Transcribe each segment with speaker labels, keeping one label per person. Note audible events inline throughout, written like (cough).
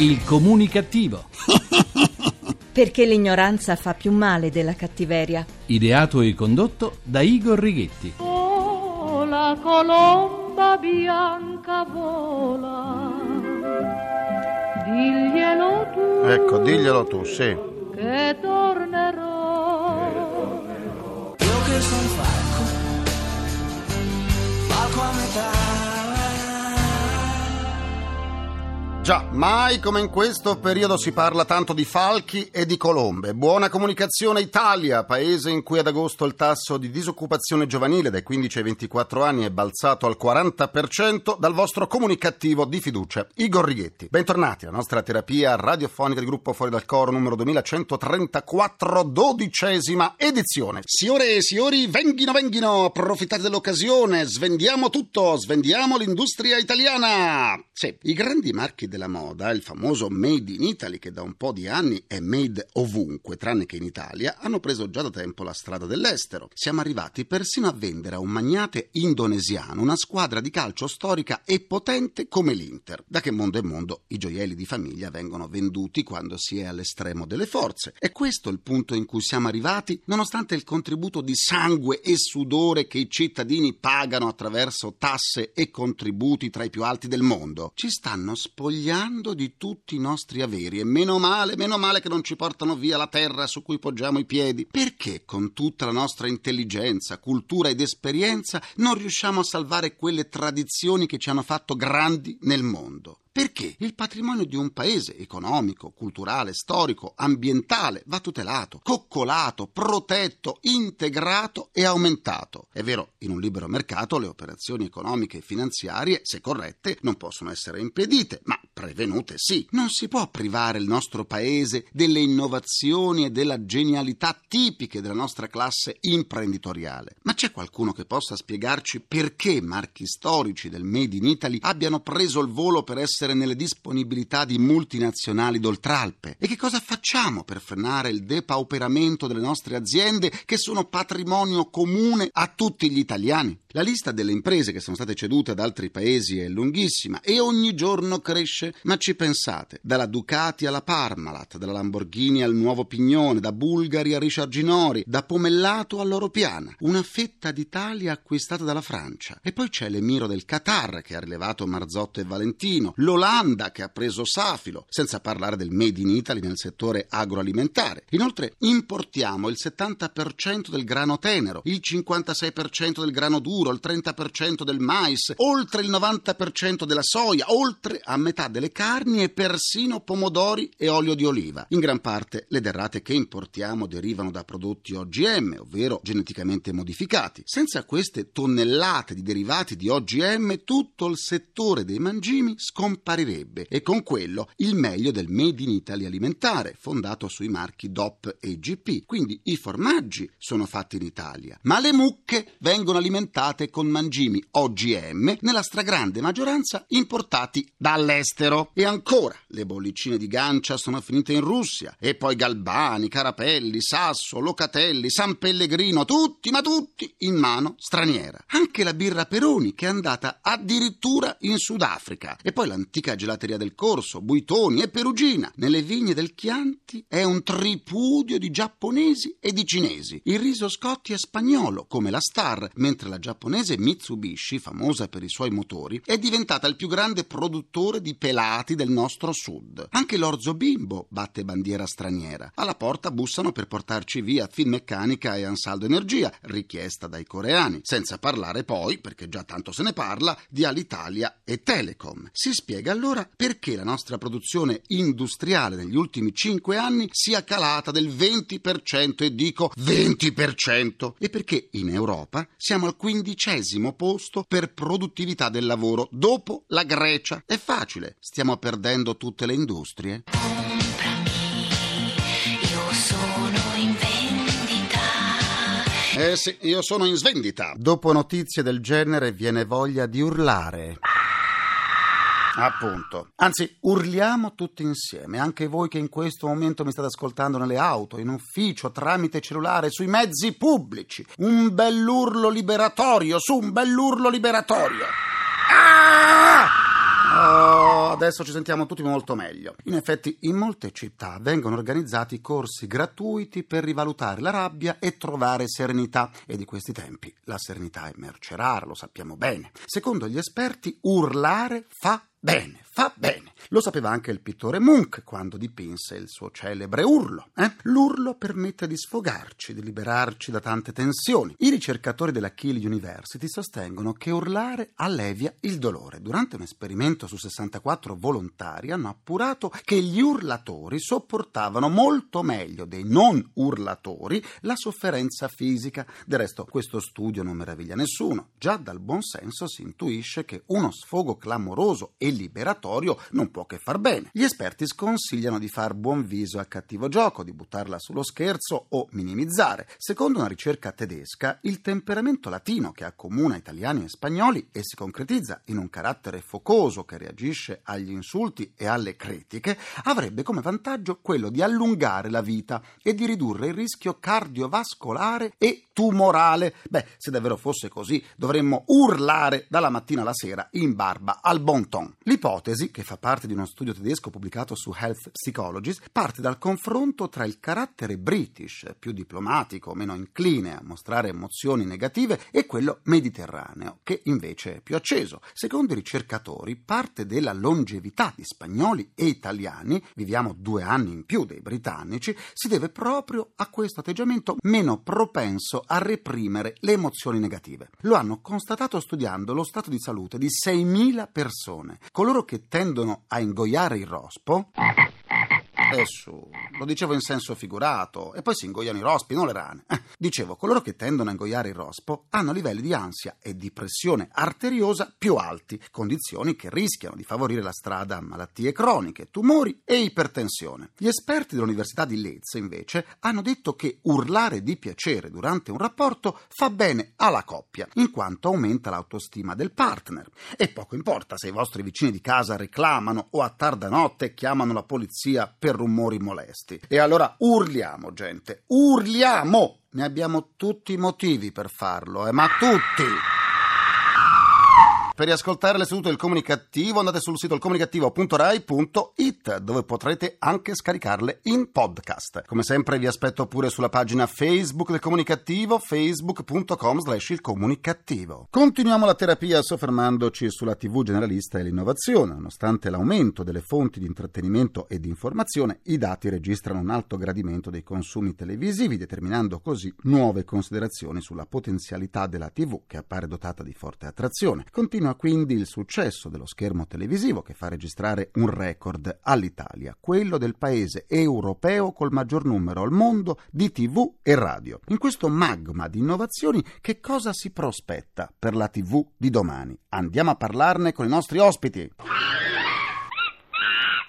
Speaker 1: Il comunicativo.
Speaker 2: Perché l'ignoranza fa più male della cattiveria.
Speaker 1: Ideato e condotto da Igor Righetti.
Speaker 3: Oh, la colomba bianca vola. Diglielo tu.
Speaker 4: Ecco, diglielo tu, sì.
Speaker 3: Che tornerò.
Speaker 5: Io che sono falco, falco a metà.
Speaker 4: Già, mai come in questo periodo si parla tanto di falchi e di colombe. Buona comunicazione Italia, paese in cui ad agosto il tasso di disoccupazione giovanile dai 15 ai 24 anni è balzato al 40% dal vostro comunicativo di fiducia, Igor Righetti. Bentornati alla nostra terapia radiofonica di gruppo Fuori dal Coro numero 2134, dodicesima edizione. Signore e signori, venghino, venghino, approfittate dell'occasione, svendiamo tutto, svendiamo l'industria italiana. Sì, i grandi marchi della moda, il famoso Made in Italy che da un po' di anni è made ovunque, tranne che in Italia, hanno preso già da tempo la strada dell'estero. Siamo arrivati persino a vendere a un magnate indonesiano una squadra di calcio storica e potente come l'Inter. Da che mondo è mondo i gioielli di famiglia vengono venduti quando si è all'estremo delle forze. È questo il punto in cui siamo arrivati, nonostante il contributo di sangue e sudore che i cittadini pagano attraverso tasse e contributi tra i più alti del mondo. Ci stanno spogliando spogliando di tutti i nostri averi e meno male, meno male che non ci portano via la terra su cui poggiamo i piedi. Perché con tutta la nostra intelligenza, cultura ed esperienza non riusciamo a salvare quelle tradizioni che ci hanno fatto grandi nel mondo? Perché il patrimonio di un paese economico, culturale, storico, ambientale va tutelato, coccolato, protetto, integrato e aumentato. È vero, in un libero mercato le operazioni economiche e finanziarie, se corrette, non possono essere impedite, ma prevenute sì. Non si può privare il nostro paese delle innovazioni e della genialità tipiche della nostra classe imprenditoriale. Ma c'è qualcuno che possa spiegarci perché marchi storici del Made in Italy abbiano preso il volo per essere essere nelle disponibilità di multinazionali d'oltralpe. E che cosa facciamo per frenare il depauperamento delle nostre aziende che sono patrimonio comune a tutti gli italiani? La lista delle imprese che sono state cedute ad altri paesi è lunghissima e ogni giorno cresce, ma ci pensate, dalla Ducati alla Parmalat, dalla Lamborghini al Nuovo Pignone, da Bulgari a Richard Ginori, da Pomellato all'Oro Piana, una fetta d'Italia acquistata dalla Francia. E poi c'è l'Emiro del Qatar che ha rilevato Marzotto e Valentino, l'Olanda che ha preso Safilo, senza parlare del Made in Italy nel settore agroalimentare. Inoltre importiamo il 70% del grano tenero, il 56% del grano duro, il 30% del mais, oltre il 90% della soia, oltre a metà delle carni e persino pomodori e olio di oliva. In gran parte le derrate che importiamo derivano da prodotti OGM, ovvero geneticamente modificati. Senza queste tonnellate di derivati di OGM, tutto il settore dei mangimi scomparirebbe e con quello il meglio del Made in Italy alimentare, fondato sui marchi DOP e IGP. Quindi i formaggi sono fatti in Italia, ma le mucche vengono alimentate con mangimi OGM, nella stragrande maggioranza importati dall'estero. E ancora, le bollicine di gancia sono finite in Russia, e poi Galbani, Carapelli, Sasso, Locatelli, San Pellegrino, tutti, ma tutti in mano straniera. Anche la birra Peroni, che è andata addirittura in Sudafrica. E poi l'antica gelateria del Corso, Buitoni e Perugina. Nelle vigne del Chianti è un tripudio di giapponesi e di cinesi. Il riso Scotti è spagnolo, come la Star, mentre la giapponese Mitsubishi, famosa per i suoi motori, è diventata il più grande produttore di pelati del nostro sud. Anche l'Orzo Bimbo batte bandiera straniera. Alla porta bussano per portarci via Finmeccanica e Ansaldo Energia, richiesta dai coreani. Senza parlare poi, perché già tanto se ne parla, di Alitalia e Telecom. Si spiega allora perché la nostra produzione industriale negli ultimi cinque anni sia calata del 20% e dico 20% e perché in Europa siamo al 15% quindicesimo posto per produttività del lavoro, dopo la Grecia. È facile, stiamo perdendo tutte le industrie. Eh sì, io sono in svendita. Dopo notizie del genere viene voglia di urlare. Appunto. Anzi, urliamo tutti insieme, anche voi che in questo momento mi state ascoltando nelle auto, in ufficio, tramite cellulare, sui mezzi pubblici. Un bell'urlo liberatorio, su un bell'urlo liberatorio. Ah! Oh. Adesso ci sentiamo tutti molto meglio. In effetti, in molte città vengono organizzati corsi gratuiti per rivalutare la rabbia e trovare serenità. E di questi tempi la serenità è merce rara, lo sappiamo bene. Secondo gli esperti, urlare fa bene, fa bene. Lo sapeva anche il pittore Munch quando dipinse il suo celebre urlo. Eh? L'urlo permette di sfogarci, di liberarci da tante tensioni. I ricercatori della Keele University sostengono che urlare allevia il dolore. Durante un esperimento su 64 volontari hanno appurato che gli urlatori sopportavano molto meglio dei non urlatori la sofferenza fisica. Del resto questo studio non meraviglia nessuno. Già dal buon senso si intuisce che uno sfogo clamoroso e liberatorio non può che far bene. Gli esperti sconsigliano di far buon viso al cattivo gioco, di buttarla sullo scherzo o minimizzare. Secondo una ricerca tedesca, il temperamento latino che accomuna italiani e spagnoli e si concretizza in un carattere focoso che reagisce agli insulti e alle critiche, avrebbe come vantaggio quello di allungare la vita e di ridurre il rischio cardiovascolare e tumorale. Beh, se davvero fosse così, dovremmo urlare dalla mattina alla sera in barba al bon ton. L'ipotesi, che fa parte di uno studio tedesco pubblicato su Health Psychologist, parte dal confronto tra il carattere british, più diplomatico, meno incline a mostrare emozioni negative, e quello mediterraneo, che invece è più acceso. Secondo i ricercatori, parte della longevità di spagnoli e italiani, viviamo due anni in più dei britannici, si deve proprio a questo atteggiamento meno propenso a reprimere le emozioni negative. Lo hanno constatato studiando lo stato di salute di 6.000 persone. Coloro che tendono a ingoiare il rospo su, lo dicevo in senso figurato, e poi si ingoiano i rospi, non le rane. Eh, dicevo, coloro che tendono a ingoiare il rospo hanno livelli di ansia e di pressione arteriosa più alti, condizioni che rischiano di favorire la strada a malattie croniche, tumori e ipertensione. Gli esperti dell'Università di Leeds, invece, hanno detto che urlare di piacere durante un rapporto fa bene alla coppia, in quanto aumenta l'autostima del partner. E poco importa se i vostri vicini di casa reclamano o a tarda notte chiamano la polizia per rumori molesti. E allora urliamo, gente, urliamo! Ne abbiamo tutti i motivi per farlo, eh, ma tutti! Per riascoltare le sedute del comunicativo andate sul sito ilcomunicativo.rai.it dove potrete anche scaricarle in podcast. Come sempre vi aspetto pure sulla pagina Facebook del comunicativo facebook.com slash il comunicativo. Continuiamo la terapia soffermandoci sulla tv generalista e l'innovazione. Nonostante l'aumento delle fonti di intrattenimento e di informazione, i dati registrano un alto gradimento dei consumi televisivi, determinando così nuove considerazioni sulla potenzialità della tv che appare dotata di forte attrazione. Continua quindi il successo dello schermo televisivo che fa registrare un record all'Italia, quello del paese europeo col maggior numero al mondo di TV e radio. In questo magma di innovazioni che cosa si prospetta per la TV di domani? Andiamo a parlarne con i nostri ospiti.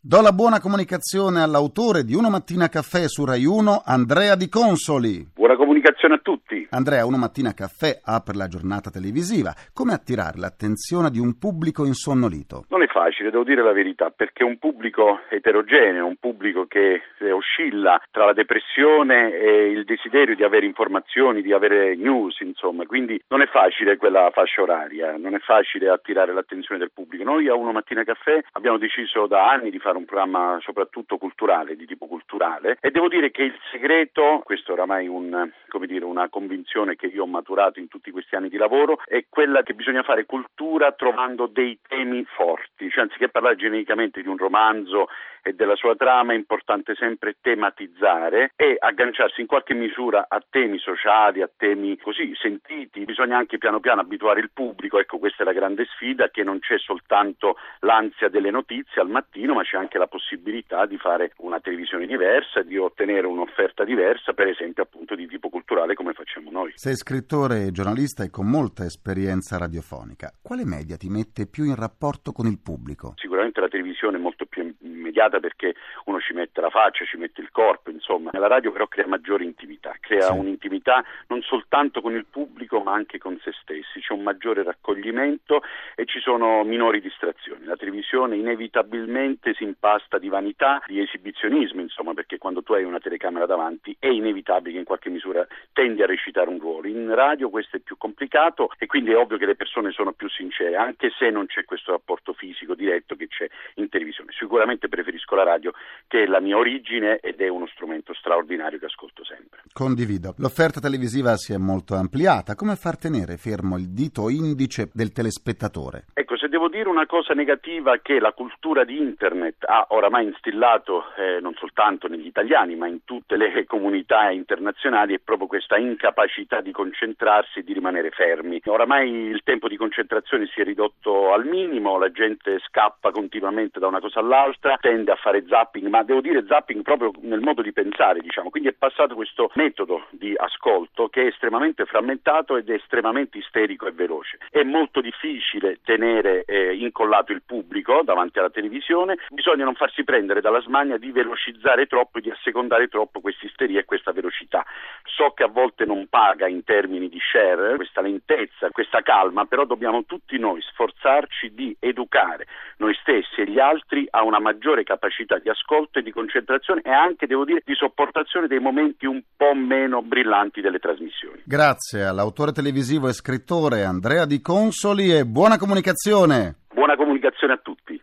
Speaker 4: Do la buona comunicazione all'autore di Uno Mattina Caffè su Rai 1, Andrea Di Consoli.
Speaker 6: Buona comunicazione a tutti.
Speaker 4: Andrea, Uno Mattina Caffè apre la giornata televisiva. Come attirare l'attenzione di un pubblico insonnolito?
Speaker 6: Non è facile, devo dire la verità, perché è un pubblico eterogeneo, un pubblico che eh, oscilla tra la depressione e il desiderio di avere informazioni, di avere news, insomma, quindi non è facile quella fascia oraria, non è facile attirare l'attenzione del pubblico. Noi a Uno Mattina Caffè abbiamo deciso da anni di fare un programma soprattutto culturale, di tipo culturale, e devo dire che il segreto, questo oramai un, dire, una convinzione che io ho maturato in tutti questi anni di lavoro, è quella che bisogna fare cultura trovando dei temi forti, cioè anziché parlare genericamente di un romanzo e della sua trama è importante sempre tematizzare e agganciarsi in qualche misura a temi sociali, a temi così sentiti. Bisogna anche piano piano abituare il pubblico, ecco questa è la grande sfida, che non c'è soltanto l'ansia delle notizie al mattino, ma c'è anche la possibilità di fare una televisione diversa, di ottenere un'offerta diversa, per esempio appunto di tipo culturale come facciamo noi.
Speaker 4: Sei scrittore e giornalista e con molta esperienza radiofonica. Quale media ti mette più in rapporto con il pubblico?
Speaker 6: Sicuramente la televisione è molto più immediata complicata perché uno ci mette la faccia, ci mette il corpo, insomma. La radio però crea maggiore intimità, crea
Speaker 4: Sì.
Speaker 6: un'intimità non soltanto con il pubblico ma anche con se stessi, c'è un maggiore raccoglimento e ci sono minori distrazioni. La televisione inevitabilmente si impasta di vanità, di esibizionismo, insomma, perché quando tu hai una telecamera davanti è inevitabile che in qualche misura tendi a recitare un ruolo. In radio questo è più complicato e quindi è ovvio che le persone sono più sincere, anche se non c'è questo rapporto fisico diretto che c'è in televisione. Sicuramente preferisco la radio che è la mia origine ed è uno strumento straordinario che ascolto sempre.
Speaker 4: Condivido. L'offerta televisiva si è molto ampliata. Come far tenere fermo il dito indice del telespettatore?
Speaker 6: Ecco, se devo dire una cosa negativa che la cultura di Internet ha oramai instillato eh, non soltanto negli italiani ma in tutte le comunità internazionali è proprio questa incapacità di concentrarsi e di rimanere fermi. Oramai il tempo di concentrazione si è ridotto al minimo, la gente scappa continuamente da una cosa all'altra, tende a fare zapping, ma devo dire zapping proprio nel modo di pensare, diciamo. Quindi è passato questo metodo di ascolto che è estremamente frammentato ed è estremamente isterico e veloce. È molto difficile tenere eh, incollato il pubblico davanti alla televisione, bisogna non farsi prendere dalla smania di velocizzare troppo e di assecondare troppo questa isteria e questa velocità. So che a volte non paga in termini di share, questa lentezza, questa calma, però dobbiamo tutti noi sforzarci di educare noi stessi e gli altri a una maggiore capacità di ascolto e di concentrazione e anche, devo dire, di sopportazione dei momenti un po' meno brillanti delle trasmissioni.
Speaker 4: Grazie all'autore televisivo e scrittore Andrea Di Consoli e buona comunicazione.
Speaker 6: Buona comunicazione a tutti.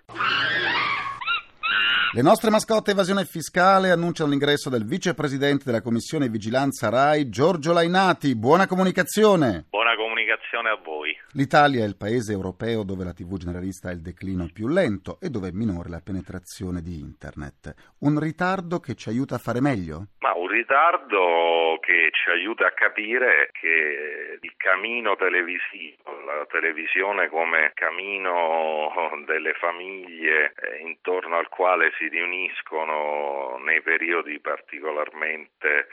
Speaker 4: Le nostre mascotte evasione fiscale annunciano l'ingresso del vicepresidente della Commissione Vigilanza RAI, Giorgio Lainati. Buona comunicazione.
Speaker 7: Buona comunicazione a voi.
Speaker 4: L'Italia è il paese europeo dove la TV generalista ha il declino più lento e dove è minore la penetrazione di Internet. Un ritardo che ci aiuta a fare meglio?
Speaker 7: Ma un ritardo che ci aiuta a capire che il cammino televisivo, televisione come cammino (laughs) delle famiglie eh, intorno al quale si riuniscono nei periodi particolarmente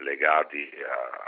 Speaker 7: legati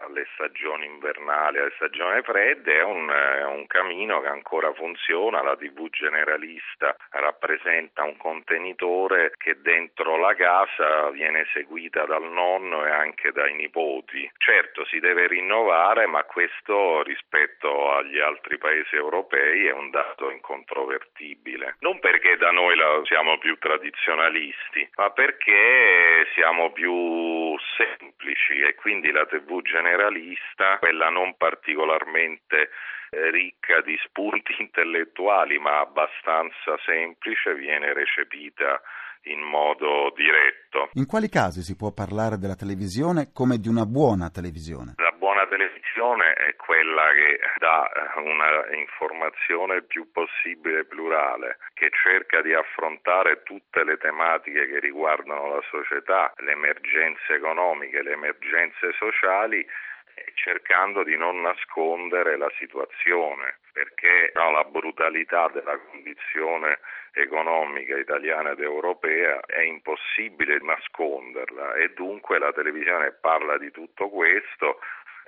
Speaker 7: alle stagioni invernali, alle stagioni fredde, è un, è un cammino che ancora funziona. La TV generalista rappresenta un contenitore che dentro la casa viene seguita dal nonno e anche dai nipoti. Certo si deve rinnovare, ma questo rispetto agli altri paesi europei è un dato incontrovertibile. Non perché da noi la- siamo più tradizionalisti, ma perché siamo più semplici e quindi la TV generalista, quella non particolarmente eh, ricca di spunti (laughs) intellettuali ma abbastanza semplice, viene recepita in modo diretto.
Speaker 4: In quali casi si può parlare della televisione come di una buona televisione?
Speaker 7: La televisione è quella che dà eh, una informazione il più possibile plurale, che cerca di affrontare tutte le tematiche che riguardano la società, le emergenze economiche, le emergenze sociali, eh, cercando di non nascondere la situazione, perché no, la brutalità della condizione economica italiana ed europea è impossibile nasconderla e dunque la televisione parla di tutto questo,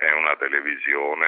Speaker 7: è una televisione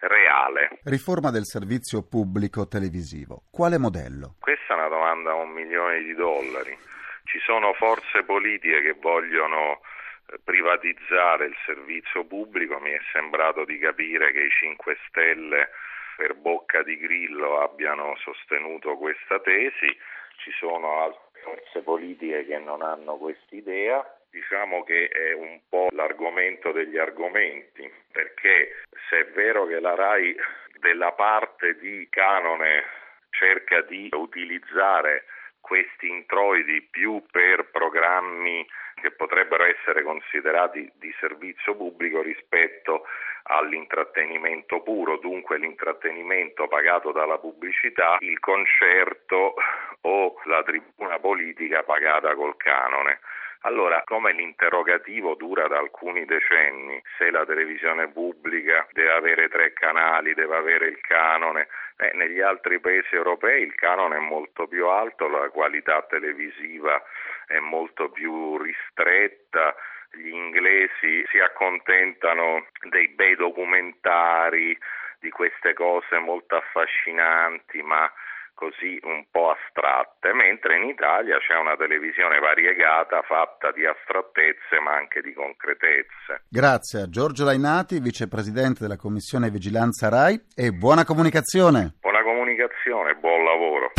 Speaker 7: reale.
Speaker 4: Riforma del servizio pubblico televisivo. Quale modello?
Speaker 7: Questa è una domanda a un milione di dollari. Ci sono forze politiche che vogliono eh, privatizzare il servizio pubblico, mi è sembrato di capire che i 5 Stelle per bocca di Grillo abbiano sostenuto questa tesi, ci sono altre forze politiche che non hanno quest'idea. Diciamo che è un po' l'argomento degli argomenti, perché se è vero che la RAI della parte di canone cerca di utilizzare questi introiti più per programmi che potrebbero essere considerati di servizio pubblico rispetto all'intrattenimento puro, dunque l'intrattenimento pagato dalla pubblicità, il concerto o la tribuna politica pagata col canone. Allora, come l'interrogativo dura da alcuni decenni, se la televisione pubblica deve avere tre canali, deve avere il canone, eh, negli altri paesi europei il canone è molto più alto, la qualità televisiva è molto più ristretta, gli inglesi si accontentano dei bei documentari, di queste cose molto affascinanti, ma così un po' astratte, mentre in Italia c'è una televisione variegata fatta di astrattezze ma anche di concretezze.
Speaker 4: Grazie a Giorgio Lainati, vicepresidente della Commissione Vigilanza RAI e buona comunicazione.
Speaker 7: Buona comunicazione, buon lavoro.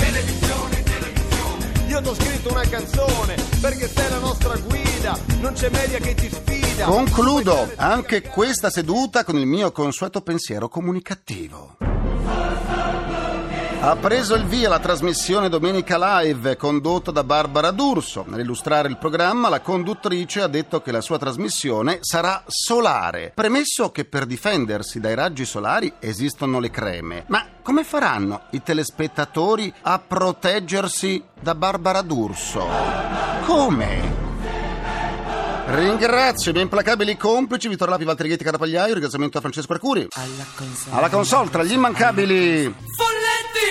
Speaker 5: Io ti ho scritto una canzone perché sei la nostra guida, non c'è media che ti sfida.
Speaker 4: Concludo anche questa seduta con il mio consueto pensiero comunicativo. Ha preso il via la trasmissione Domenica Live condotta da Barbara D'Urso. Nell'illustrare il programma, la conduttrice ha detto che la sua trasmissione sarà solare, premesso che per difendersi dai raggi solari esistono le creme. Ma come faranno i telespettatori a proteggersi da Barbara D'Urso? Come? Ringrazio i miei implacabili complici Vittorio Lapi, Valtteri Ghetti, Carapagliaio, ringraziamento a Francesco Arcuri.
Speaker 5: Alla console.
Speaker 4: Alla console tra gli immancabili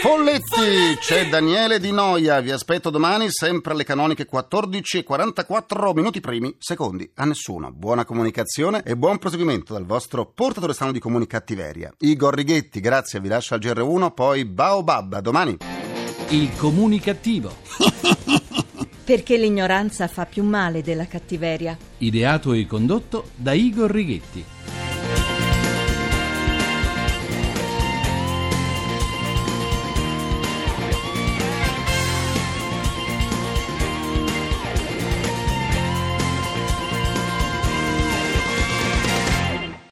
Speaker 5: Folletti!
Speaker 4: Folletti, c'è Daniele Di Noia, vi aspetto domani sempre alle canoniche 14 e 44 minuti primi, secondi a nessuno. Buona comunicazione e buon proseguimento dal vostro portatore strano di comunicattiveria. Igor Righetti, grazie, vi lascio al GR1, poi Baobab, a domani.
Speaker 1: Il comunicativo.
Speaker 2: Perché l'ignoranza fa più male della cattiveria.
Speaker 1: Ideato e condotto da Igor Righetti.